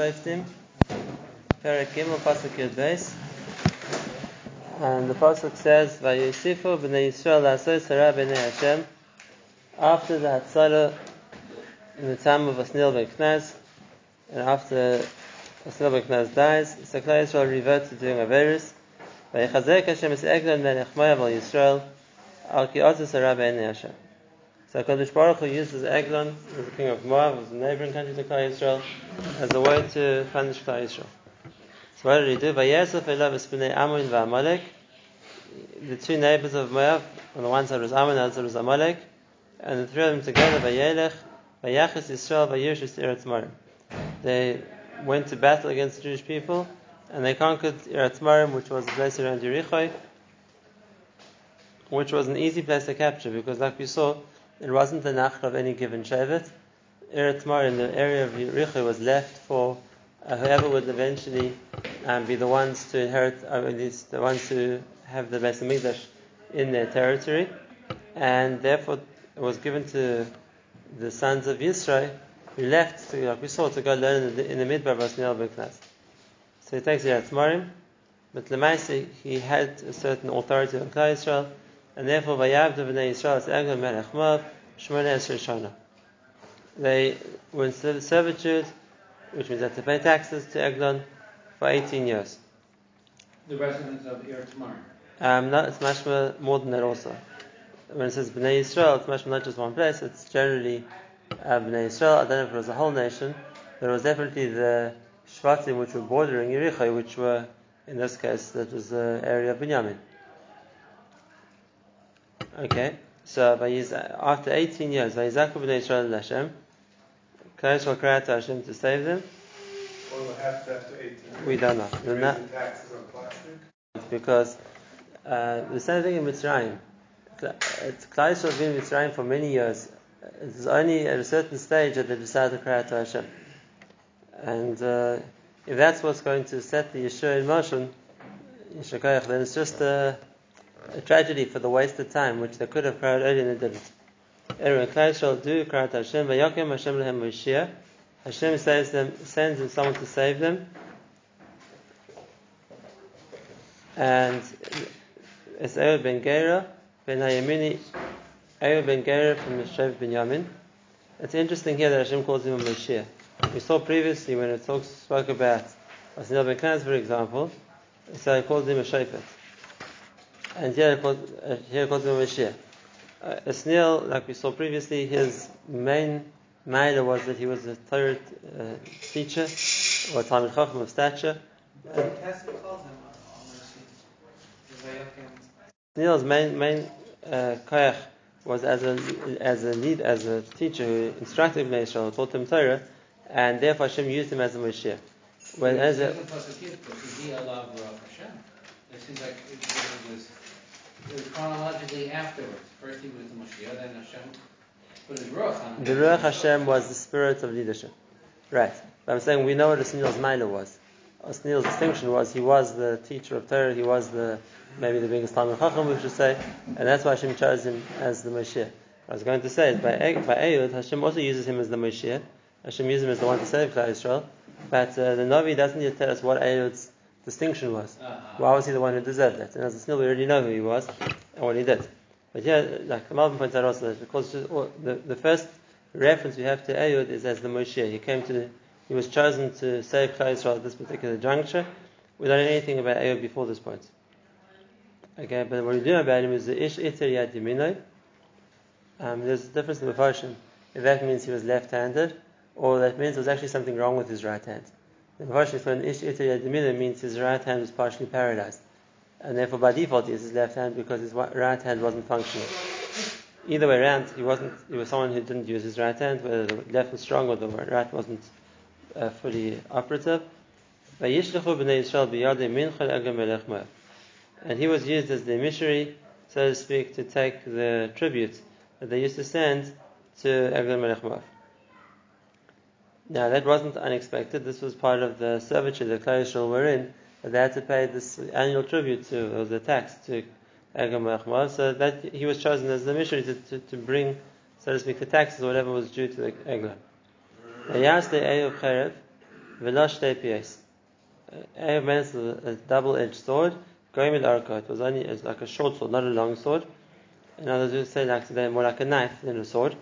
Shoftim, Perek Gimel, Pasuk Yud Beis. And the Pasuk says, Vayisifu b'nei Yisrael la'asoi sarah b'nei Hashem. After the Hatzalah in the time of Asnil ben Knaz, and after Asnil ben Knaz dies, so Klal Yisrael revert to doing Averis. Vayechazek Hashem es Eglon ben Echmaya al Yisrael, al ki otu sarah b'nei Hashem. So Kadosh Baruch Hu uses Eglon, the king of Moab, as the neighboring country to Klal Yisrael, as a way to punish Klal Yisrael. So what did he do? Vayesef elav espinei Ammon v'Amalek. The two neighbors of Moab, on the one side was Ammon, on the other side was Amalek, and the three of them together, Vayelech, Vayachis Yisrael, Vayirshus Eretz Marim. They went to battle against the Jewish people, and they conquered Eretz Marim, which was a place around Yericho, which was an easy place to capture, because like we saw, it wasn't the nachr of any given shevet. Eretz Marim, the area of Yericho, was left for uh, whoever would eventually um, be the ones to inherit, or at least the ones to have the Beis Hamikdash in their territory, and therefore it was given to the sons of Yisrael who left, to, like we saw, to go learn in the, in the Midbar Asniel Beknas. So he takes Eretz Marim, but Lemaisi he had a certain authority on Klal Yisrael, and therefore Vayavdu b'nei Yisrael Eglon Melech Moab Shmona Esrei Shana. They were in servitude which means that they had to pay taxes to Eglon for 18 years. The residents of Eretz Marim. Um, no, it's much more, more than that also. When it says Bnei Yisrael, it's much more not just one place, it's generally uh, Bnei Yisrael. I don't know if it was a whole nation, but it was definitely the Shvatim which were bordering Yericho, which were, in this case, that was the area of Binyamin. Okay, so after 18 years, Vayizaku Bnei Yisrael Hashem, Klal Yisrael cried to Hashem to save them. What will happen after 18 We don't know. We're not- Raising taxes on plastic? because uh, the same thing in Mitzrayim. Kla- it's- Klal Yisrael has been in Mitzrayim for many years. It is only at a certain stage that they decided to cry out to Hashem. And uh, if that's what's going to set the Yeshua in motion, then it's just a, a tragedy for the wasted time, which they could have cried earlier and they didn't. Anyway, Klal Yisrael do cry to Hashem, Vayakim Hashem lehem Moshiach. Hashem saves them, sends them someone to save them. And it's Eod ben Gera, ben Hayamini, Eod ben Gera from the Shev ben Yamin. It's interesting here that Hashem calls him a Moshiach. We saw previously when it talks, spoke about Asnil ben Knaz, for example, so he calls him a Shofet. And here it calls, uh, here it him a Moshiach. Uh, Asnil, like we saw previously, his main matter was that he was a Torah uh, teacher, or Talmud Chacham of stature. Neil's main main uh, koyach was as a as a lead as a teacher who instructed Bnei Israel, taught them Torah, and therefore Hashem used him as a Moshiach. When as a, It seems like it, it was was chronologically afterwards. First he was the Moshiach, then Hashem his ruach the Ruach Hashem was the spirit of leadership, right? But I'm saying we know what Asnil's Maila was. Asnil's distinction was he was the teacher of Torah, he was the maybe the biggest Talmud Chacham, we should say, and that's why Hashem chose him as the Moshiach. I was going to say is by by Ehud, Hashem also uses him as the Moshiach. Hashem uses him as the one to save Klal Yisrael, but uh, the Navi doesn't yet tell us what Ehud's distinction was. Why was he the one who deserved that? And as a Snil, we already know who he was and what he did. But here, like Malbim points out also, that because the, the first reference we have to Ehud is as the Moshiach. He came to, he was chosen to save Klal Yisrael at this particular juncture. We don't know anything about Ehud before this point. Okay, but what we do know about him is the Ish Iter Yad. Um, there's a difference in the Mepharshim. If that means he was left-handed, or that means there was actually something wrong with his right hand. The Mepharshim an Ish Iter Yad Yaminoi means his right hand was partially paralyzed. And therefore by default is his left hand because his right hand wasn't functioning. Either way around, he wasn't, he was someone who didn't use his right hand, whether the left was strong or the right wasn't uh, fully operative. And he was used as the emissary, so to speak, to take the tribute that they used to send to Eglon Melech Moab. Now that wasn't unexpected. This was part of the servitude that Klal Yisrael were in. They had to pay this annual tribute to, or the tax to Eglon Melech So that he was chosen as the missionary to, to, to bring, so to speak, the taxes or whatever was due to the. Vayas le'eyu cherev. Erev meant a double-edged sword. With Arka, it was only it's like a short sword, not a long sword. In other words, we say like more like a knife than a sword.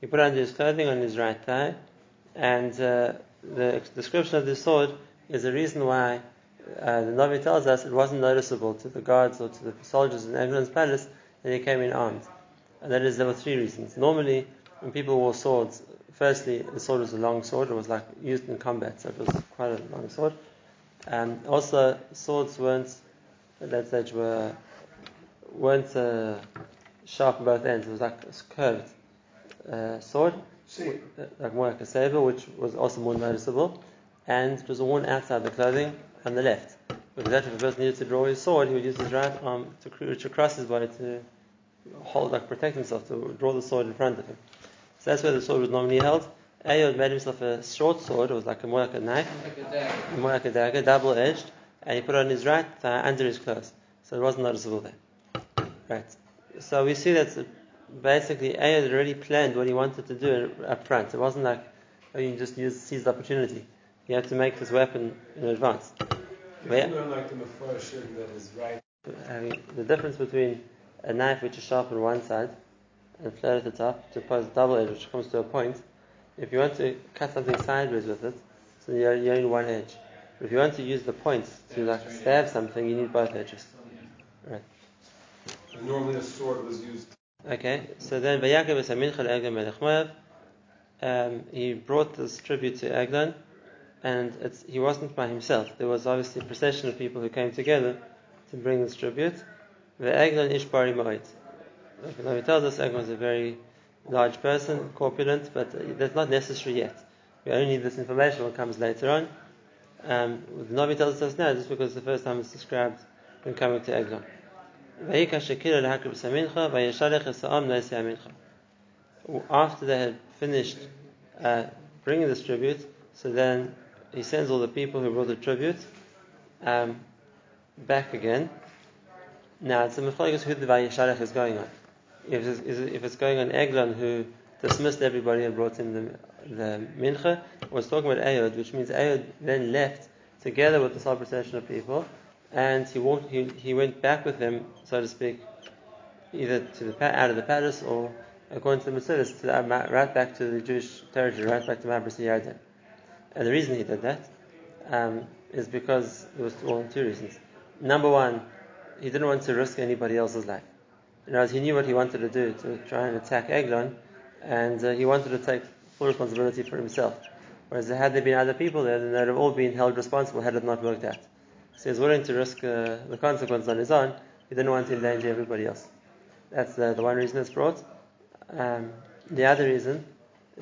He put under his clothing on his right thigh, and uh, the description of this sword is the reason why uh, the Navi tells us it wasn't noticeable to the guards or to the soldiers in Eglon's palace that he came in armed. And that is, there were three reasons. Normally, when people wore swords, firstly, the sword was a long sword, it was like used in combat, so it was quite a long sword. Um, also, swords weren't, at that stage, were, weren't uh, sharp on both ends, it was like curved uh, sword, See, like more like a saber, which was also more noticeable, and it was worn outside the clothing on the left. Because that if a person needed to draw his sword, he would use his right arm to reach across his body to hold, like protect himself, to draw the sword in front of him. So that's where the sword was normally held. Ayod made himself a short sword, it was like a, more like a knife, Like a more like a dagger, double edged, and he put it on his right thigh under his clothes. So it wasn't noticeable there. Right. So we see that basically Ayod had already planned what he wanted to do up front. It wasn't like, oh, you just use, seize the opportunity. He had to make this weapon in advance. learn like the that is right. the difference between a knife which is sharp on one side and flat at the top to opposed double edge which comes to a point. If you want to cut something sideways with it, so you you only one edge. But if you want to use the points to like stab something, you need both edges. Right. And normally a sword was used. Okay, so then is Eglon Melech. Um, he brought this tribute to Eglon, and he wasn't by himself. There was obviously a procession of people who came together to bring this tribute. The Eglon Ishbari Moed. The Navi tells us, Eglon is a very large person, corpulent, but that's not necessary yet. We only need this information when it comes later on. Um, the Navi tells us now just because the first time it's described when coming to Eglon. After they had finished uh, bringing this tribute, so then he sends all the people who brought the tribute um, back again. Now it's a mechlokes who the Vayishalech is going on. If it's, if it's going on Eglon who dismissed everybody and brought in the, the mincha, it's talking about Ayod, which means Ayod then left together with this whole procession of people, and he walked, he, he went back with them, so to speak, either to the out of the palace or according to the Mesilas, to the, right back to the Jewish territory, right back to Mabris Yarden. And the reason he did that um, is because there was well, two reasons. Number one, he didn't want to risk anybody else's life. In other he knew what he wanted to do to try and attack Eglon, and uh, he wanted to take full responsibility for himself. Whereas had there been other people there, then they'd have all been held responsible had it not worked out. So he was willing to risk uh, the consequence on his own. He didn't want to endanger everybody else. That's the, the one reason it's brought. Um, the other reason,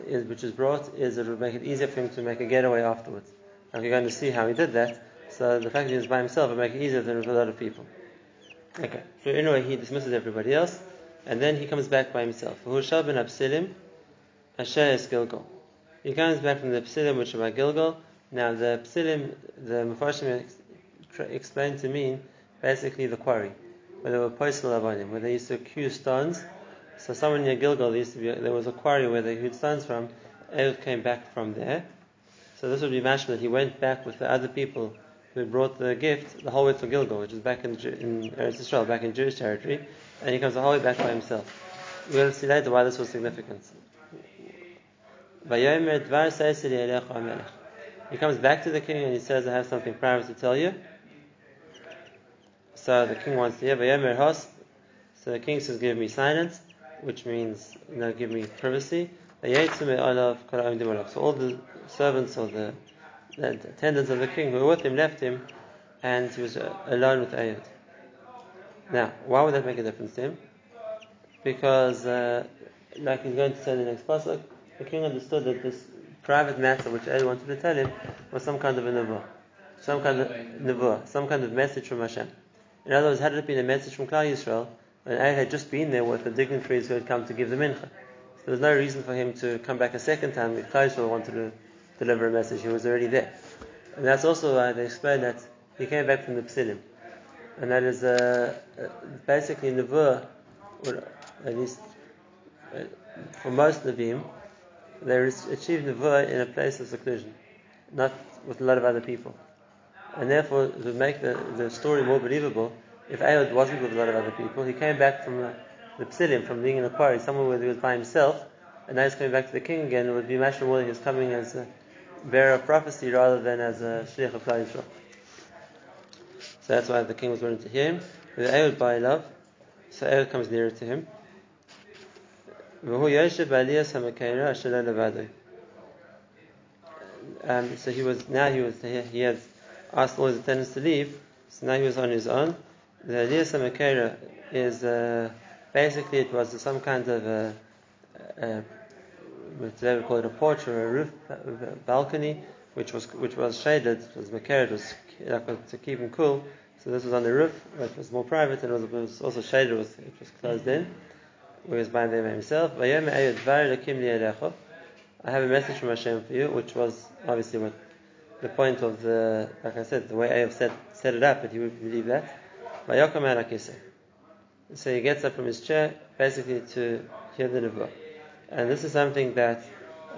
is, which is brought, is it would make it easier for him to make a getaway afterwards. And we're going to see how he did that. So the fact that he was by himself would make it easier than with a lot of people. Okay. So anyway, he dismisses everybody else, and then he comes back by himself. Asher Gilgal. He comes back from the Psilim, which are by Gilgal. Now the Psilim, the Mepharshim explained to mean basically the quarry, where they were postal avonim, where they used to accuse stones. So someone near Gilgal, there used to be there was a quarry where they hewed stones from. Ehud came back from there. So this would be mashma that he went back with the other people who had brought the gift the whole way to Gilgal, which is back in, in Eretz Israel, back in Jewish territory, and he comes the whole way back by himself. We'll see later why this was significant. He comes back to the king and he says, I have something private to tell you. So the king wants to hear, Vayomer hos. So the king says, give me silence, which means, you know, give me privacy. So all the servants or the, the attendants of the king who were with him left him and he was uh, alone with Ayod. Now, why would that make a difference to him? Because, uh, like he's going to say in the next pasuk, the king understood that this private matter which Ayod wanted to tell him was some kind of a nevuah, some kind of nevuah, some kind of message from Hashem. In other words, had it been a message from Klal Yisrael, and Ayod had just been there with the dignitaries who had come to give the mincha, so there was no reason for him to come back a second time if Klal Yisrael wanted to deliver a message. He was already there. And that's also why they explain that he came back from the Psilim. And that is uh, uh, basically Nevuah, or at least uh, for most Nevi'im, they achieved Nevuah in a place of seclusion, not with a lot of other people. And therefore, to make the, the story more believable, if Ehud wasn't with a lot of other people, he came back from the, the Psilim, from being in a quarry, somewhere where he was by himself, and now he's coming back to the king again, it would be much more that he was coming as a bearer of prophecy rather than as a Shliach of Klal Yisrael. So that's why the king was willing to hear him. With Ehud by love, so Ehud comes nearer to him. Um, so he was now he was he had asked all his attendants to leave, so now he was on his own. The Aliyah Samakera is uh, basically it was some kind of a, a today we call it a porch or a roof a balcony, which was which was shaded. It was makera, it was to keep him cool. So this was on the roof, which was more private, and it was, it was also shaded. It was, it was closed in. He was by himself. I have a message from Hashem for you, which was obviously what the point of the, like I said, the way I have set, set it up, but he would believe that. So he gets up from his chair, basically to hear the nevuah. And this is something that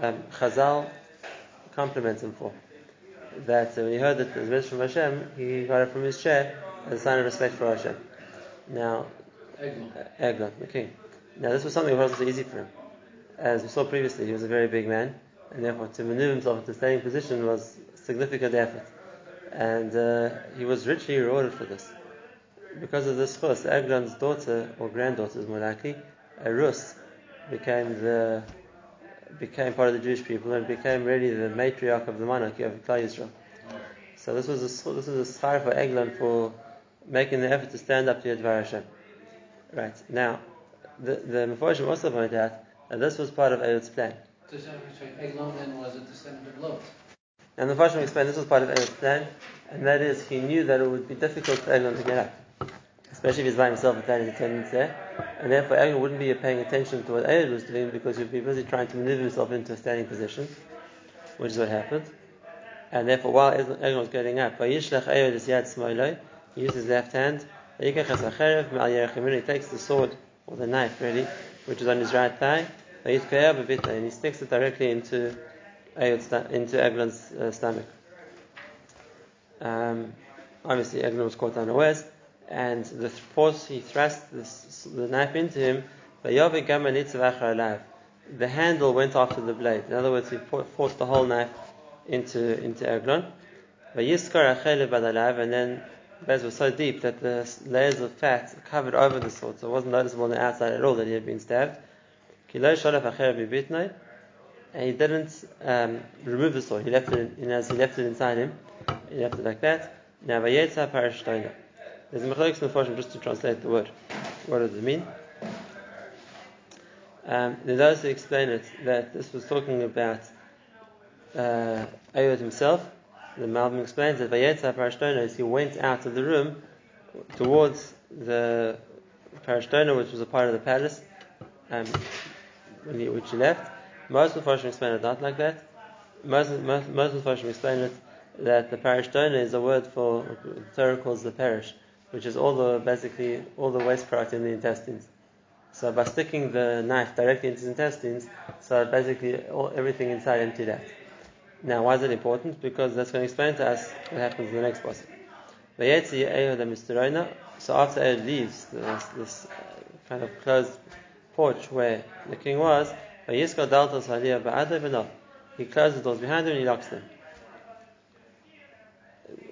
um, Chazal compliments him for. That uh, when he heard that the message from Hashem, he got up from his chair as a sign of respect for Hashem. Now, Eglon. Eglon, the king. Now, this was something that wasn't so easy for him. As we saw previously, he was a very big man, and therefore to maneuver himself into a standing position was significant effort. And uh, he was richly rewarded for this. Because of this course, Eglon's daughter, or granddaughter is more likely, Rus, became the became part of the Jewish people and became really the matriarch of the monarchy of Klal Yisrael. So this was a this was a schar for Eglon for making the effort to stand up to Yadvar Hashem. Right now, the the Meforshim also pointed out that this was part of Ehud's plan. Eglon then was a descendant of Lot. And the Meforshim explained this was part of Ehud's plan, and that is he knew that it would be difficult for Eglon to get up, especially if he's by himself with that attendance there, and therefore Eglon wouldn't be paying attention to what Ehud was doing because he'd be busy trying to maneuver himself into a standing position, which is what happened. And therefore, while Eglon was getting up, his he used his left hand, he takes the sword, or the knife really, which is on his right thigh, and he sticks it directly into into Eglon's uh, stomach. Um, obviously, Eglon was caught unawares, and the force he thrust this, the knife into him, the handle went after the blade. In other words, he forced the whole knife into into Eglon. And then the blade was so deep that the layers of fat covered over the sword, so it wasn't noticeable on the outside at all that he had been stabbed. And he didn't um, remove the sword. He left it as he left it inside him. He left it like that. Now vayetza parashtoina. There's a in the just to translate the word. What does it mean? Um, there's those who explain it that this was talking about uh, Ayod himself, the Malbim explains that Vayetza Parashtona is he went out of the room towards the Parashtona, which was a part of the palace, um, he, which he left. Most of the Farshim explain it not like that. Most, most, most of the explain it that the Parashtona is a word for the Torah calls the parish, which is all the basically all the waste product in the intestines. So by sticking the knife directly into the intestines, so basically all, everything inside emptied out. Now, why is it important? Because that's going to explain to us what happens in the next passage. So after Ehud leaves this, this uh, kind of closed porch where the king was, he closes the doors behind him and he locks them.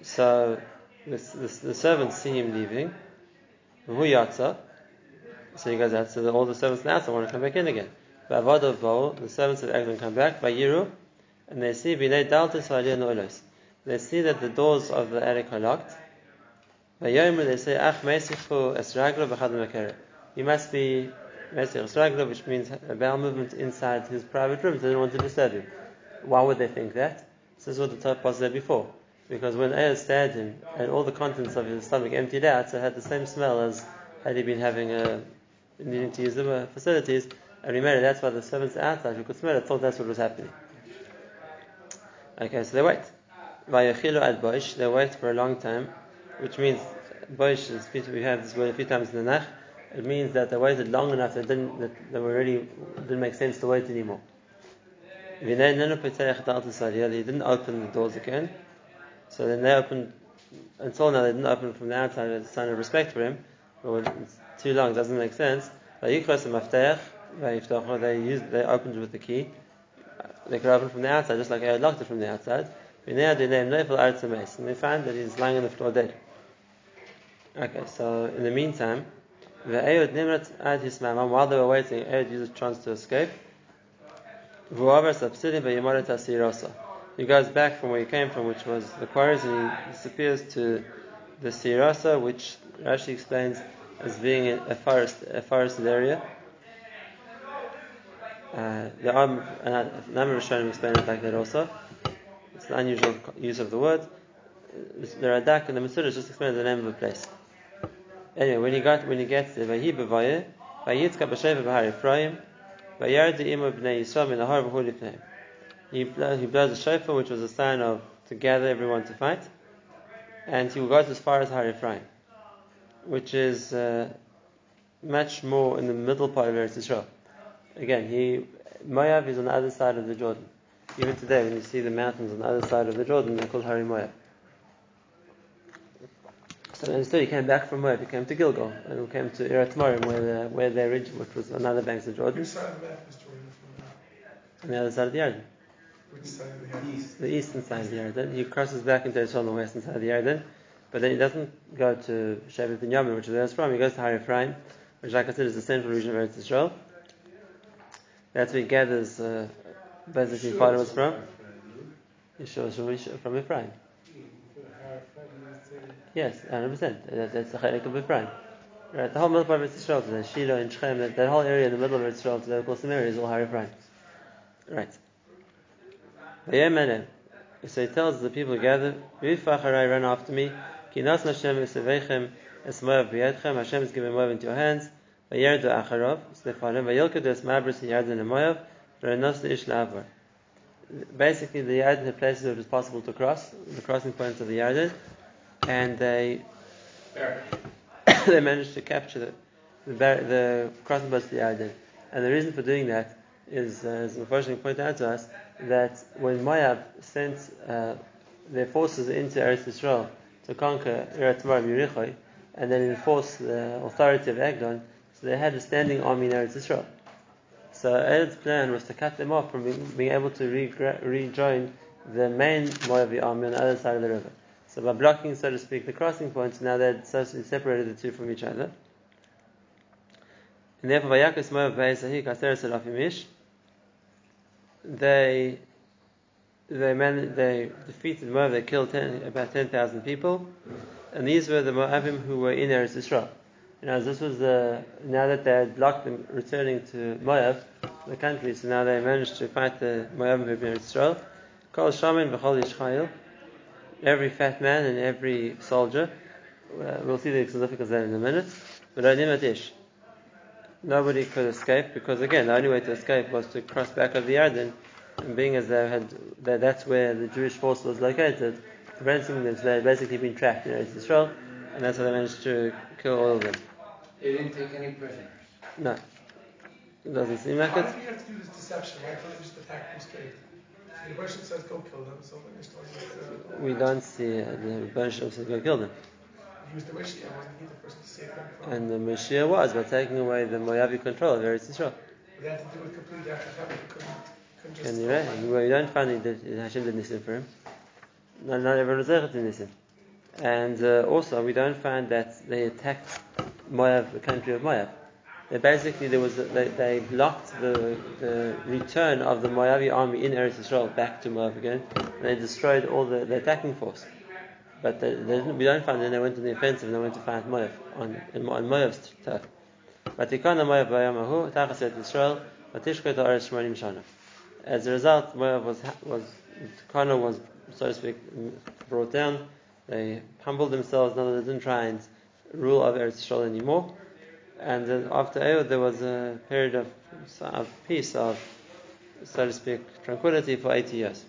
So the servants see him leaving. So he goes out. So all the servants now want to come back in again. The servants of Eglon come back. By and they see They see that the doors of the attic are locked. They say, Ach He must be which means a bowel movement inside his private room, so they didn't want to disturb him. Why would they think that? This is what the was there before. Because when Ayah stared him and all the contents of his stomach emptied out, so it had the same smell as had he been having a needing to use the facilities. And remember, that's why the servants outside who could smell it thought that's what was happening. Okay, so they wait. Vayachilu ad boish, they wait for a long time, which means boish is we have this word a few times in the Nach. It means that they waited long enough that didn't that they were really didn't make sense to wait anymore. He didn't open the doors again. So then they opened, until now they didn't open from the outside as a sign of respect for him. But it's too long, it doesn't make sense. They used, they opened with the key. They could open from the outside, just like I locked it from the outside. And they found that he's lying on the floor dead. Okay, so in the meantime, while they were waiting, Eod used a chance to escape. He goes back from where he came from, which was the quarries, and he disappears to the Sirasa, which Rashi explains as being a forest, a forested area. Uh, there are a number of Rishonim explain it like that also. It's an unusual use of the word. The Radak and the Metzuda just explain the name of the place. Anyway, when he got when he gets there, Vahi b'vayeh, Vayitzka b'sheva b'har Ephraim, Vayard imu b'nei Yisrael min ahar v'hu He he blows a shofar, which was a sign of to gather everyone to fight, and he goes as far as Har Ephraim, which is uh, much more in the middle part of Eretz Yisrael. Again, he Moab is on the other side of the Jordan. Even today, when you see the mountains on the other side of the Jordan, they're called Hari Moab. So instead, he came back from Moab. He came to Gilgal and he came to Eretz Morim, where the, where their region, which was on other banks of Jordan. Which side of the map is Jordan On the other side of the Yarden. Which side of the Yarden? The eastern side of the Yarden. He crosses back into Israel on the western side of the Yarden, but then he doesn't go to Shevet Binyamin, which is where he's from. He goes to Har Ephraim, which, like I said, is the central region of Eretz Israel. That's where he gathers uh, basically followers from. Yeshua from, from Ephraim. Yes, 100%. that's the Chayek of Ephraim. Right, the whole middle part of Israel today, Shiloh and Shechem, that, that, whole area in the middle of Israel today, of course, Samaria is all Har Ephraim. Right. So he tells the people gather, run after me, Kinas Hashem Esevechem Esmoav B'yadchem, Hashem is giving Moab into your hands, Vayerdu Acharov, so they follow him, Vayilkedu Es Mabris Yarden and Moab, V'renos the Ish La'avar. Basically, the Yarden had places where it was possible to cross, the crossing points of the Yarden, and they they managed to capture the the, the crossing of the Yarden. And the reason for doing that is, uh, as unfortunately pointed out to us, that when Moab sent uh, their forces into Eretz Yisrael to conquer Eretz Moab Yericho, and then enforce the authority of Eglon, so they had a standing army in Eretz Israel. So Eret's plan was to cut them off from being, being able to re- rejoin the main Moabi army on the other side of the river. So by blocking, so to speak, the crossing points, now they had socially separated the two from each other. And therefore, Vayakus Moab Kaseres they they man, they defeated Moab. They killed ten, about ten thousand people, and these were the Moabim who were in Eretz Israel. You know, this was the now that they had blocked them returning to Moab, the country. So now they managed to fight the Moab who were in Eretz Israel. Kol v'chol. Every fat man and every soldier. Uh, we'll see the significance of that in a minute. But ish. Nobody could escape because again, the only way to escape was to cross back over the Yarden. And being as they had, that, that's where the Jewish force was located, preventing them, so they had basically been trapped in Eretz Israel, and that's how they managed to kill all of them. They didn't take any prisoners. No. It doesn't seem like Why do you have to do this deception? Why can't they just attack them straight? The question says go kill them, so when they start uh, We don't see uh, the Banshee says go kill them. he was the Mishkan, wasn't he the person to save them from And the Mashiach was by taking away the Moabi control of Eretz Yisrael. But that had to do with completely after couldn't, couldn't just And right. You don't find that Hashem did Nisim for him. Not, not everyone was there to Nisim. And uh, also, we don't find that they attacked Moab, the country of Moab. They basically there was they, they blocked the, the return of the Moabi army in Eretz Yisrael back to Moab again, and they destroyed all the, the attacking force. But they, they we don't find them. they went on the offensive and they went to fight Moab on, on Moab's turf. As a result, Moab was was Tikana was so to speak brought down. They humbled themselves. Now they didn't try and rule over Eretz Yisrael anymore. And then after Ehud, there was a period of, of peace, of, so to speak, tranquility for 80 years.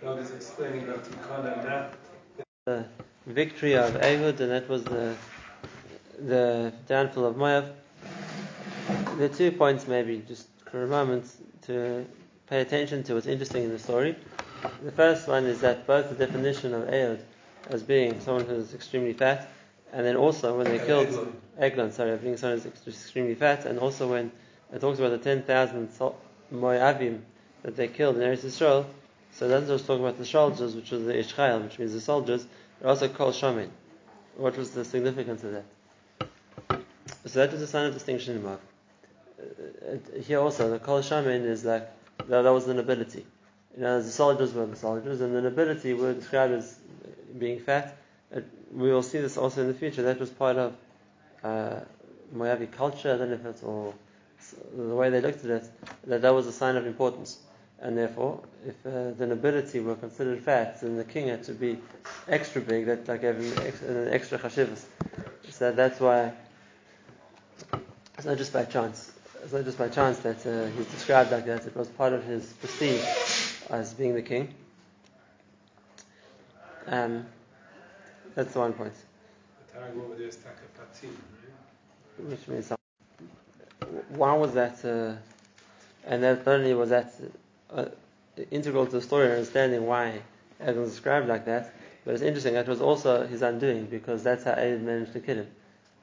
God is explaining about Tikana not The victory of Ehud, and that was the, the downfall of Moab. The two points, maybe, just for a moment, to pay attention to what's interesting in the story. The first one is that both the definition of Eod as being someone who's extremely fat, and then also when they killed Eglon. Eglon, sorry, being someone who's ex- extremely fat, and also when it talks about the 10,000 Sol- Moabim that they killed in Eretz Yisrael, so it doesn't just talk about the soldiers, which was the Ishchayel, which means the soldiers, but also Kol Shamin. What was the significance of that? So that was a sign of distinction in Moab. Uh, here also, the Kol Shamin is like, that, that was the nobility. You know, the soldiers were the soldiers, and the nobility were described as being fat. Uh, we will see this also in the future. That was part of uh, culture. Know if it's all the way they looked at it. That that was a sign of importance, and therefore, if uh, the nobility were considered fat, then the king had to be extra big. That like gave him ex- an extra chashivas. So that's why it's not just by chance. It's not just by chance that uh, he's described like that. It was part of his prestige as being the king. Um, that's the one point, which means. Why was that? Uh, and that not only was that uh, integral to the story and understanding why it was described like that, but it's interesting that was also his undoing because that's how Aid managed to kill him.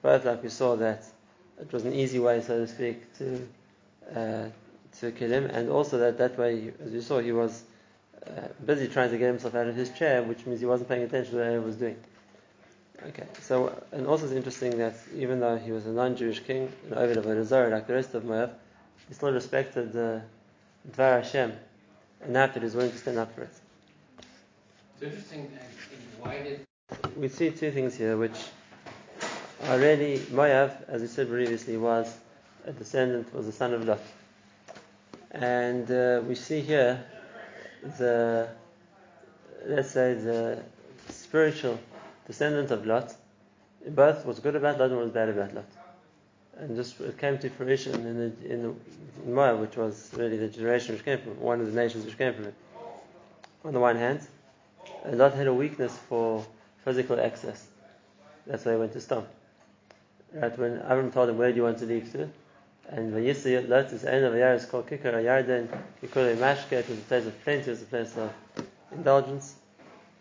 Both, like we saw, that it was an easy way, so to speak, to uh, to kill him, and also that that way, as you saw, he was uh, busy trying to get himself out of his chair, which means he wasn't paying attention to what Aid was doing. Okay, so and also it's interesting that even though he was a non-Jewish king, an Ovid of Avodah like the rest of Moab, he still respected the Dvar Hashem, and after he was willing to stand up for it. It's interesting, uh, why did, We see two things here, which are really Moab, as we said previously, was a descendant, was a son of Lot, and uh, we see here the let's say the spiritual descendant of Lot. Both was good about Lot and was bad about Lot. And just it came to fruition in the in the Moab, which was really the generation which came from one of the nations which came from it. On the one hand, uh, Lot had a weakness for physical access. That's why he went to Sdom. Right when Avram told him, "Where do you want to leave to?" And when Yisrael Lot is end of a is called Kikar Yarden, Kikar Mashke, it was a place of plenty, it was a place of indulgence.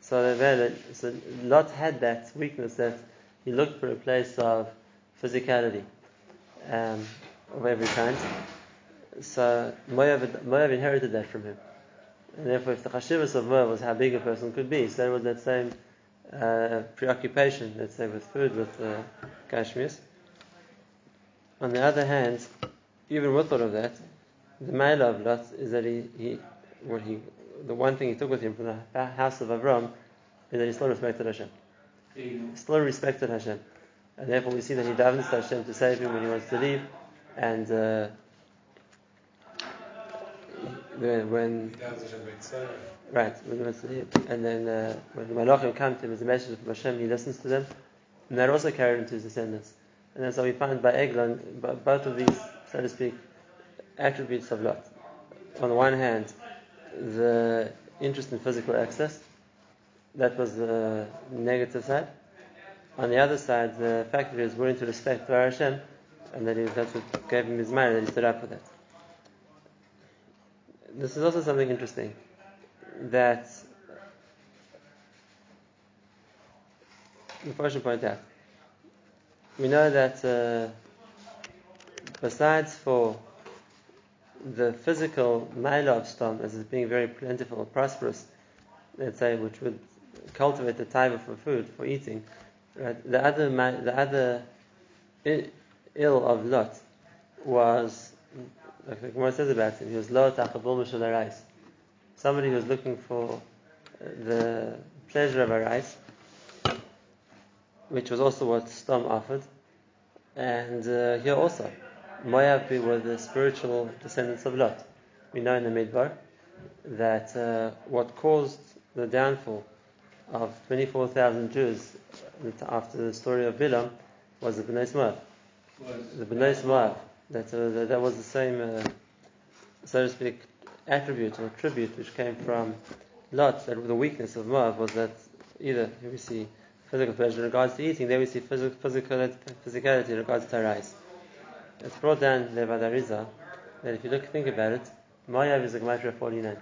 So so Lot had that weakness that he looked for a place of physicality um, of every kind. So Moab, Moab inherited that from him. And therefore, if the chashivas of Moab was how big a person could be, so there was that same uh, preoccupation, let's say, with food, with uh. On the other hand, even with all of that, the Maila of Lot is that he, he, what he, the one thing he took with him from the house of Avram is that he still respected Hashem. He still respected Hashem. And therefore we see that he davens to Hashem to save him when he wants to leave. And uh, when, when He does Hashem Beit Sarah. Right, when he wants to leave. And then uh, when the Malachim come to him as a message from Hashem, he listens to them. And that also carried into his descendants. And that's how we find by Eglon, both of these, so to speak, attributes of Lot. On the one hand, the interest in physical access, that was the negative side. On the other side, the fact that he was willing to respect Dvar Hashem, and that he, that's what gave him his mind, that he stood up for that. This is also something interesting, that the first point out. We know that uh, besides for the physical mila of Sdom as being very plentiful, and prosperous, let's say, which would cultivate the taiva for food, for eating, right? The other, the other ill of Lot was, like the Gemara says about him, he was Lot achabul mishal Somebody who was looking for the pleasure of a rice, which was also what Sdom offered. And uh, here also, Moab were the spiritual descendants of Lot. We know in the Midbar that uh, what caused the downfall of 24,000 Jews after the story of Bilam was the Bnei Moab. The Bnei Moab. That, uh, that, was the same, uh, so to speak, attribute or tribute which came from Lot. That the weakness of Moab was that either we see physical pleasure in regards to eating, there we see physical, physical physicality in regards to rice. It's brought down there by the Rizal that if you look think about it, Moav is a Gematria 49.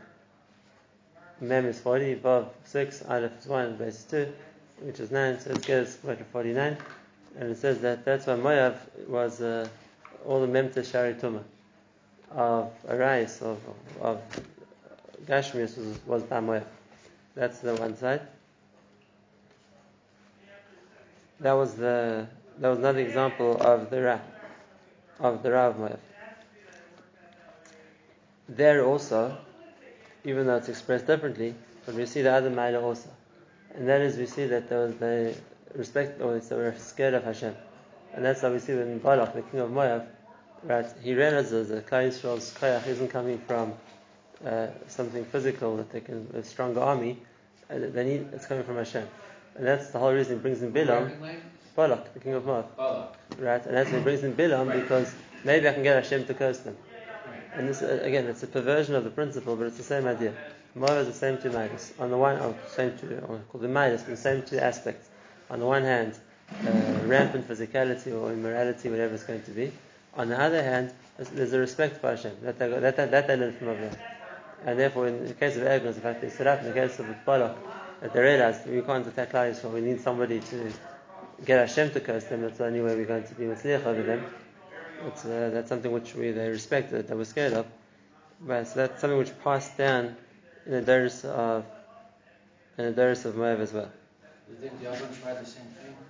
Mem is 40, Vav 6, Aleph is 1, Beis is 2, which is 9, so it gets Gematria 49. And it says that that's why Moav was uh, all the Mem to Shari Tuma of Arais, of, of Gashmius was, by Moav. That's the one side. That was the that was another example of the Ra, of the Ra of There also, even though it's expressed differently, but we see the other Maila also. And that is we see that there was the respect or they were scared of Hashem. And that's how we see when Balak, the king of Moab, right, he realizes that Klal Yisrael's koyach isn't coming from uh, something physical, that they can, a stronger army, and they need, it's coming from Hashem. And that's the whole reason he brings in Bilam, Balak, the king of Moab. Balak. Right, and that's why he brings in Bilam Right. because maybe I can get Hashem to curse them. Right. And this, uh, again, it's a perversion of the principle, but it's the same idea. Moab is the same two midas. On the one, oh, same two, or called the midas, the same two aspects. On the one hand, uh, rampant physicality or immorality, whatever it's going to be. On the other hand, there's, a respect for Hashem. That, that, that, that, that they learn from there. And therefore, in the case of Eglon, the fact they stood up, in the case of Balak, that they realized we can't attack Klal Yisrael, we need somebody to get Hashem to curse them, that's the only way we're going to be Matzliach over them. Uh, that's something which we, they respected, that they were scared of. But so that's something which passed down in the Doris of in the Doris of Moab as well. Think the other tried the same thing?